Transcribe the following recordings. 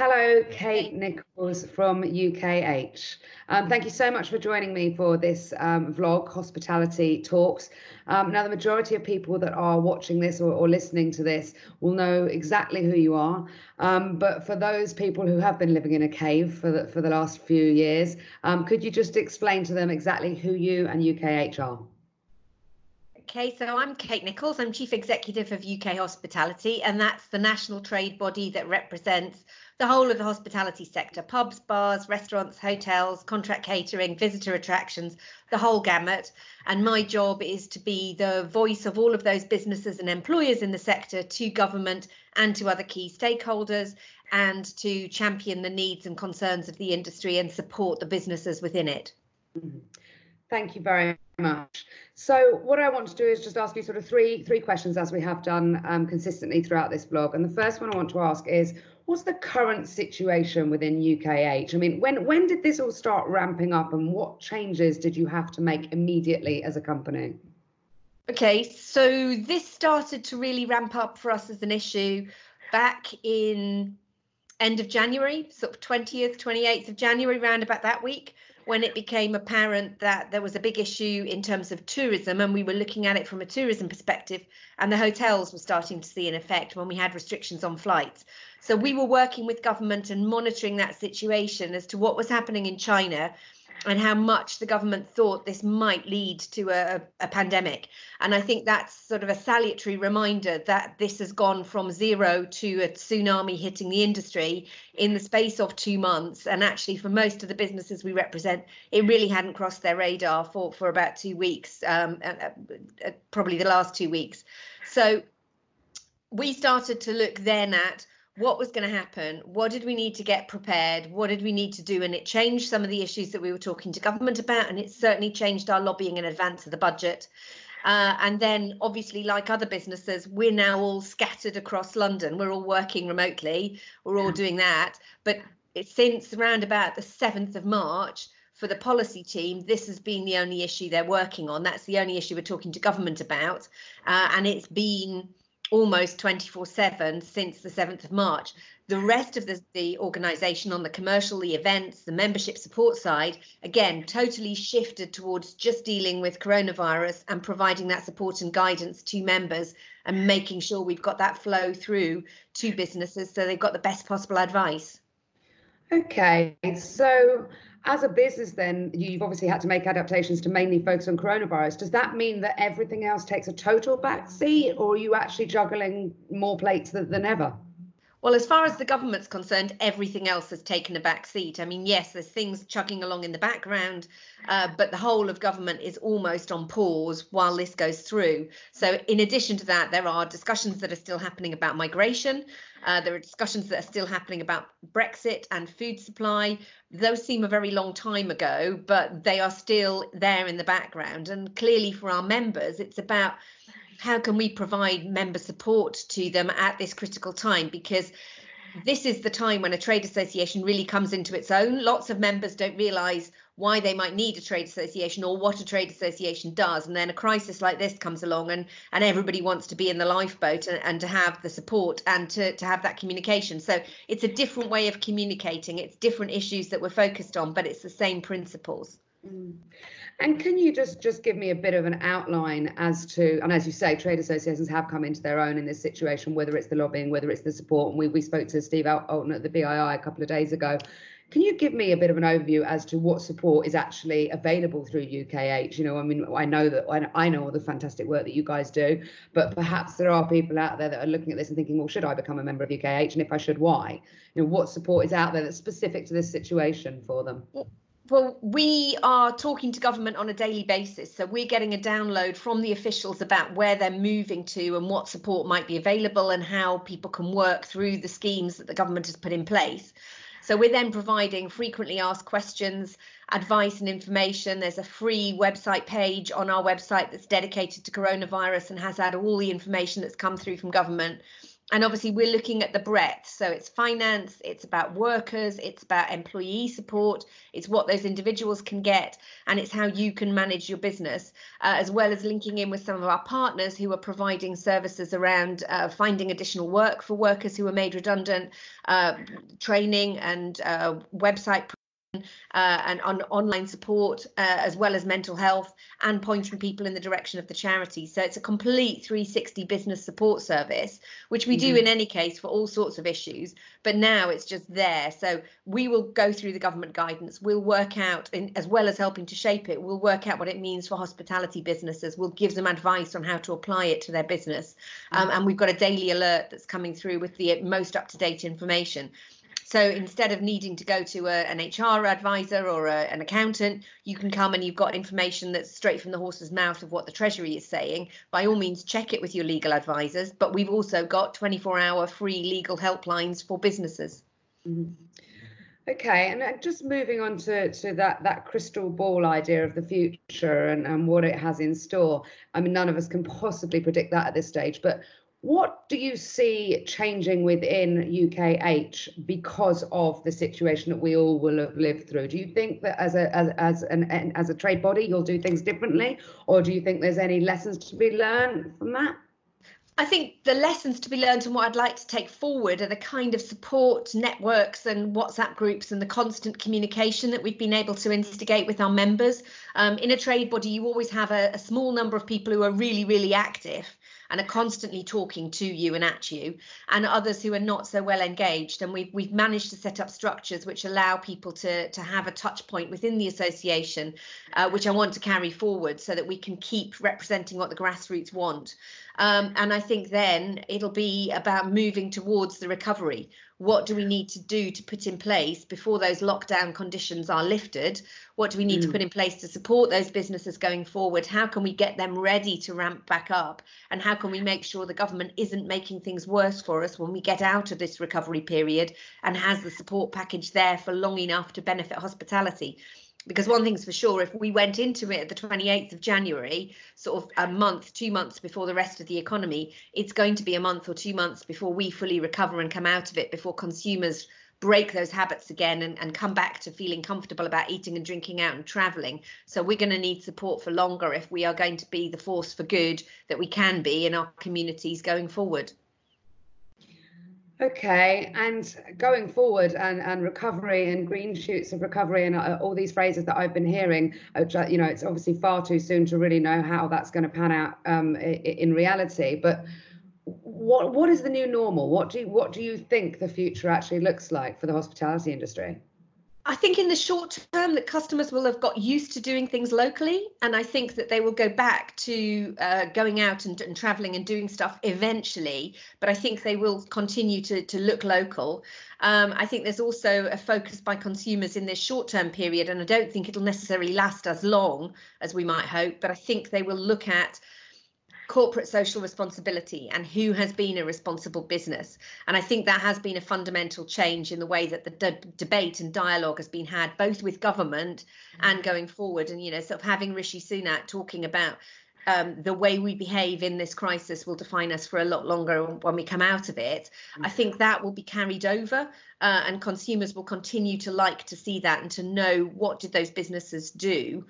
Hello, Kate Nicholls from UKH. Um, thank you so much for joining me for this um, vlog, Hospitality Talks. Um, now, the majority of people that are watching this or, or, listening to this will know exactly who you are. Um, but for those people who have been living in a cave for the, for the last few years, um, could you just explain to them exactly who you and UKH are? Okay, so I'm Kate Nicholls. I'm Chief Executive of UK Hospitality, and that's the national trade body that represents the whole of the hospitality sector pubs, bars, restaurants, hotels, contract catering, visitor attractions, the whole gamut. And my job is to be the voice of all of those businesses and employers in the sector to government and to other key stakeholders and to champion the needs and concerns of the industry and support the businesses within it. Mm-hmm. Thank you very much. So what I want to do is just ask you sort of three three questions as we have done um, consistently throughout this blog. And the first one I want to ask is, what's the current situation within UKH? I mean, when when did this all start ramping up, and what changes did you have to make immediately as a company? Okay, so this started to really ramp up for us as an issue back in end of January, sort of 20th, 28th of January, round about that week when it became apparent that there was a big issue in terms of tourism and we were looking at it from a tourism perspective and the hotels were starting to see an effect when we had restrictions on flights. So we were working with government and monitoring that situation as to what was happening in china and how much the government thought this might lead to a, a, pandemic. And I think that's sort of a salutary reminder that this has gone from zero to a tsunami hitting the industry in the space of two months. And actually, for most of the businesses we represent, it really hadn't crossed their radar for, for about two weeks, um, uh, uh, probably the last two weeks. So we started to look then at what was going to happen what did we need to get prepared what did we need to do and it changed some of the issues that we were talking to government about and it certainly changed our lobbying in advance of the budget. Uh, and then obviously like other businesses we're now all scattered across london. We're all working remotely. We're all doing that. But since around about the 7th of march for the policy team, this has been the only issue they're working on. That's the only issue we're talking to government about. Uh, and it's been almost 24 7 since the 7th of March. The rest of the, the organization on the commercial, the events, the membership support side, again, totally shifted towards just dealing with coronavirus and providing that support and guidance to members and making sure we've got that flow through to businesses so they've got the best possible advice. Okay, so as a business, then you've obviously had to make adaptations to mainly focus on coronavirus. Does that mean that everything else takes a total backseat, or are you actually juggling more plates than, than ever? Well, as far as the government's concerned, everything else has taken a back seat. I mean, yes, there's things chugging along in the background, uh, but the whole of government is almost on pause while this goes through. So, in addition to that, there are discussions that are still happening about migration. Uh, there are discussions that are still happening about Brexit and food supply. Those seem a very long time ago, but they are still there in the background. And clearly, for our members, it's about how can we provide member support to them at this critical time because this is the time when a trade association really comes into its own. Lots of members don't realise why they might need a trade association or what a trade association does. And then a crisis like this comes along and, and everybody wants to be in the lifeboat and, and to have the support and to, to have that communication. So it's a different way of communicating. It's different issues that we're focused on, but it's the same principles. Mm. And can you just just give me a bit of an outline as to, and as you say, trade associations have come into their own in this situation, whether it's the lobbying, whether it's the support. And we, we spoke to Steve Alton at the BII a couple of days ago. Can you give me a bit of an overview as to what support is actually available through UKH? You know, I mean, I know that I know all the fantastic work that you guys do, but perhaps there are people out there that are looking at this and thinking, well, should I become a member of UKH? And if I should, why? You know, what support is out there that's specific to this situation for them? We are talking to government on a daily basis. So we're getting a download from the officials about where they're moving to and what support might be available and how people can work through the schemes that the government has put in place. So we're then providing frequently asked questions, advice and information. There's a free website page on our website that's dedicated to coronavirus and has had all the information that's come through from government and obviously we're looking at the breadth. So it's finance it's about workers it's about employee support it's what those individuals can get and it's how you can manage your business uh, as well as linking in with some of our partners who are providing services around uh, finding additional work for workers who are made redundant uh, training and uh, website uh, and on online support uh, as well as mental health and pointing people in the direction of the charity. So it's a complete 360 business support service which we mm-hmm. do in any case for all sorts of issues but now it's just there. So we will go through the government guidance. We'll work out in, as well as helping to shape it we'll work out what it means for hospitality businesses. We'll give them advice on how to apply it to their business. Um, mm-hmm. and we've got a daily alert that's coming through with the most up to date information so instead of needing to go to a, an HR advisor or a, an accountant, you can come and you've got information that's straight from the horse's mouth of what the Treasury is saying. By all means, check it with your legal advisors. But we've also got 24 hour free legal helplines for businesses. Mm-hmm. Okay, and just moving on to, to that, that crystal ball idea of the future and, and what it has in store. I mean, none of us can possibly predict that at this stage, but what do you see changing within UKH because of the situation that we all will have lived through? Do you think that as a as, as an as a trade body you'll do things differently, or do you think there's any lessons to be learned from that? I think the lessons to be learned and what I'd like to take forward are the kind of support networks and WhatsApp groups and the constant communication that we've been able to instigate with our members. Um, in a trade body, you always have a, a small number of people who are really, really active and are constantly talking to you and at you, and others who are not so well engaged. And we've we've managed to set up structures which allow people to to have a touch point within the association, uh, which I want to carry forward so that we can keep representing what the grassroots want. Um, and I think then it'll be about moving towards the recovery. What do we need to do to put in place before those lockdown conditions are lifted? What do we need mm. to put in place to support those businesses going forward? How can we get them ready to ramp back up? And how can we make sure the government isn't making things worse for us when we get out of this recovery period and has the support package there for long enough to benefit hospitality? Because one thing's for sure if we went into it at the 28th of january sort of a month two months before the rest of the economy it's going to be a month or two months before we fully recover and come out of it before consumers break those habits again and, and come back to feeling comfortable about eating and drinking out and traveling. So we're going to need support for longer if we are going to be the force for good that we can be in our communities going forward Okay, and going forward and, and recovery and green shoots of recovery and uh, all these phrases that I've been hearing, uh, you know, it's obviously far too soon to really know how that's going to pan out um, in reality. But what what is the new normal? What do you, what do you think the future actually looks like for the hospitality industry? I think in the short term that customers will have got used to doing things locally, and I think that they will go back to uh, going out and, and traveling and doing stuff eventually. But I think they will continue to to look local. Um, I think there's also a focus by consumers in this short term period, and I don't think it'll necessarily last as long as we might hope. But I think they will look at corporate social responsibility and who has been a responsible business. And I think that has been a fundamental change in the way that the de- debate and dialogue has been had, both with government and going forward. And, you know, sort of having Rishi Sunak talking about um, the way we behave in this crisis will define us for a lot longer when we come out of it. I think that will be carried over, uh, and consumers will continue to like to see that and to know what did those businesses do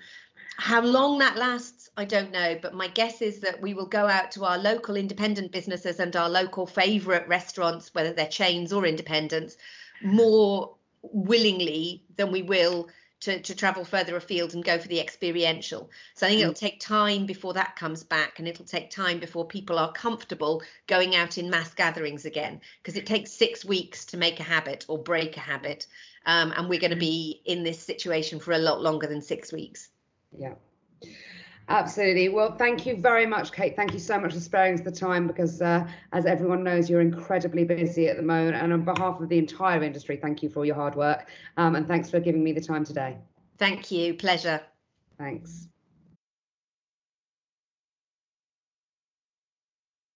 how long that lasts, I don't know, but my guess is that we will go out to our local independent businesses and our local favourite restaurants, whether they're chains or independents, more willingly than we will to, to travel further afield and go for the experiential. So I think it'll mm. take time before that comes back, and it'll take time before people are comfortable going out in mass gatherings again, because it takes six weeks to make a habit or break a habit. Um, and we're going to mm. be in this situation for a lot longer than six weeks. Yeah. Absolutely. Well, thank you very much, Kate. Thank you so much for sparing us the time because, uh, as everyone knows, you're incredibly busy at the moment. And on behalf of the entire industry, thank you for all your hard work. Um, and thanks for giving me the time today. Thank you. Pleasure. Thanks.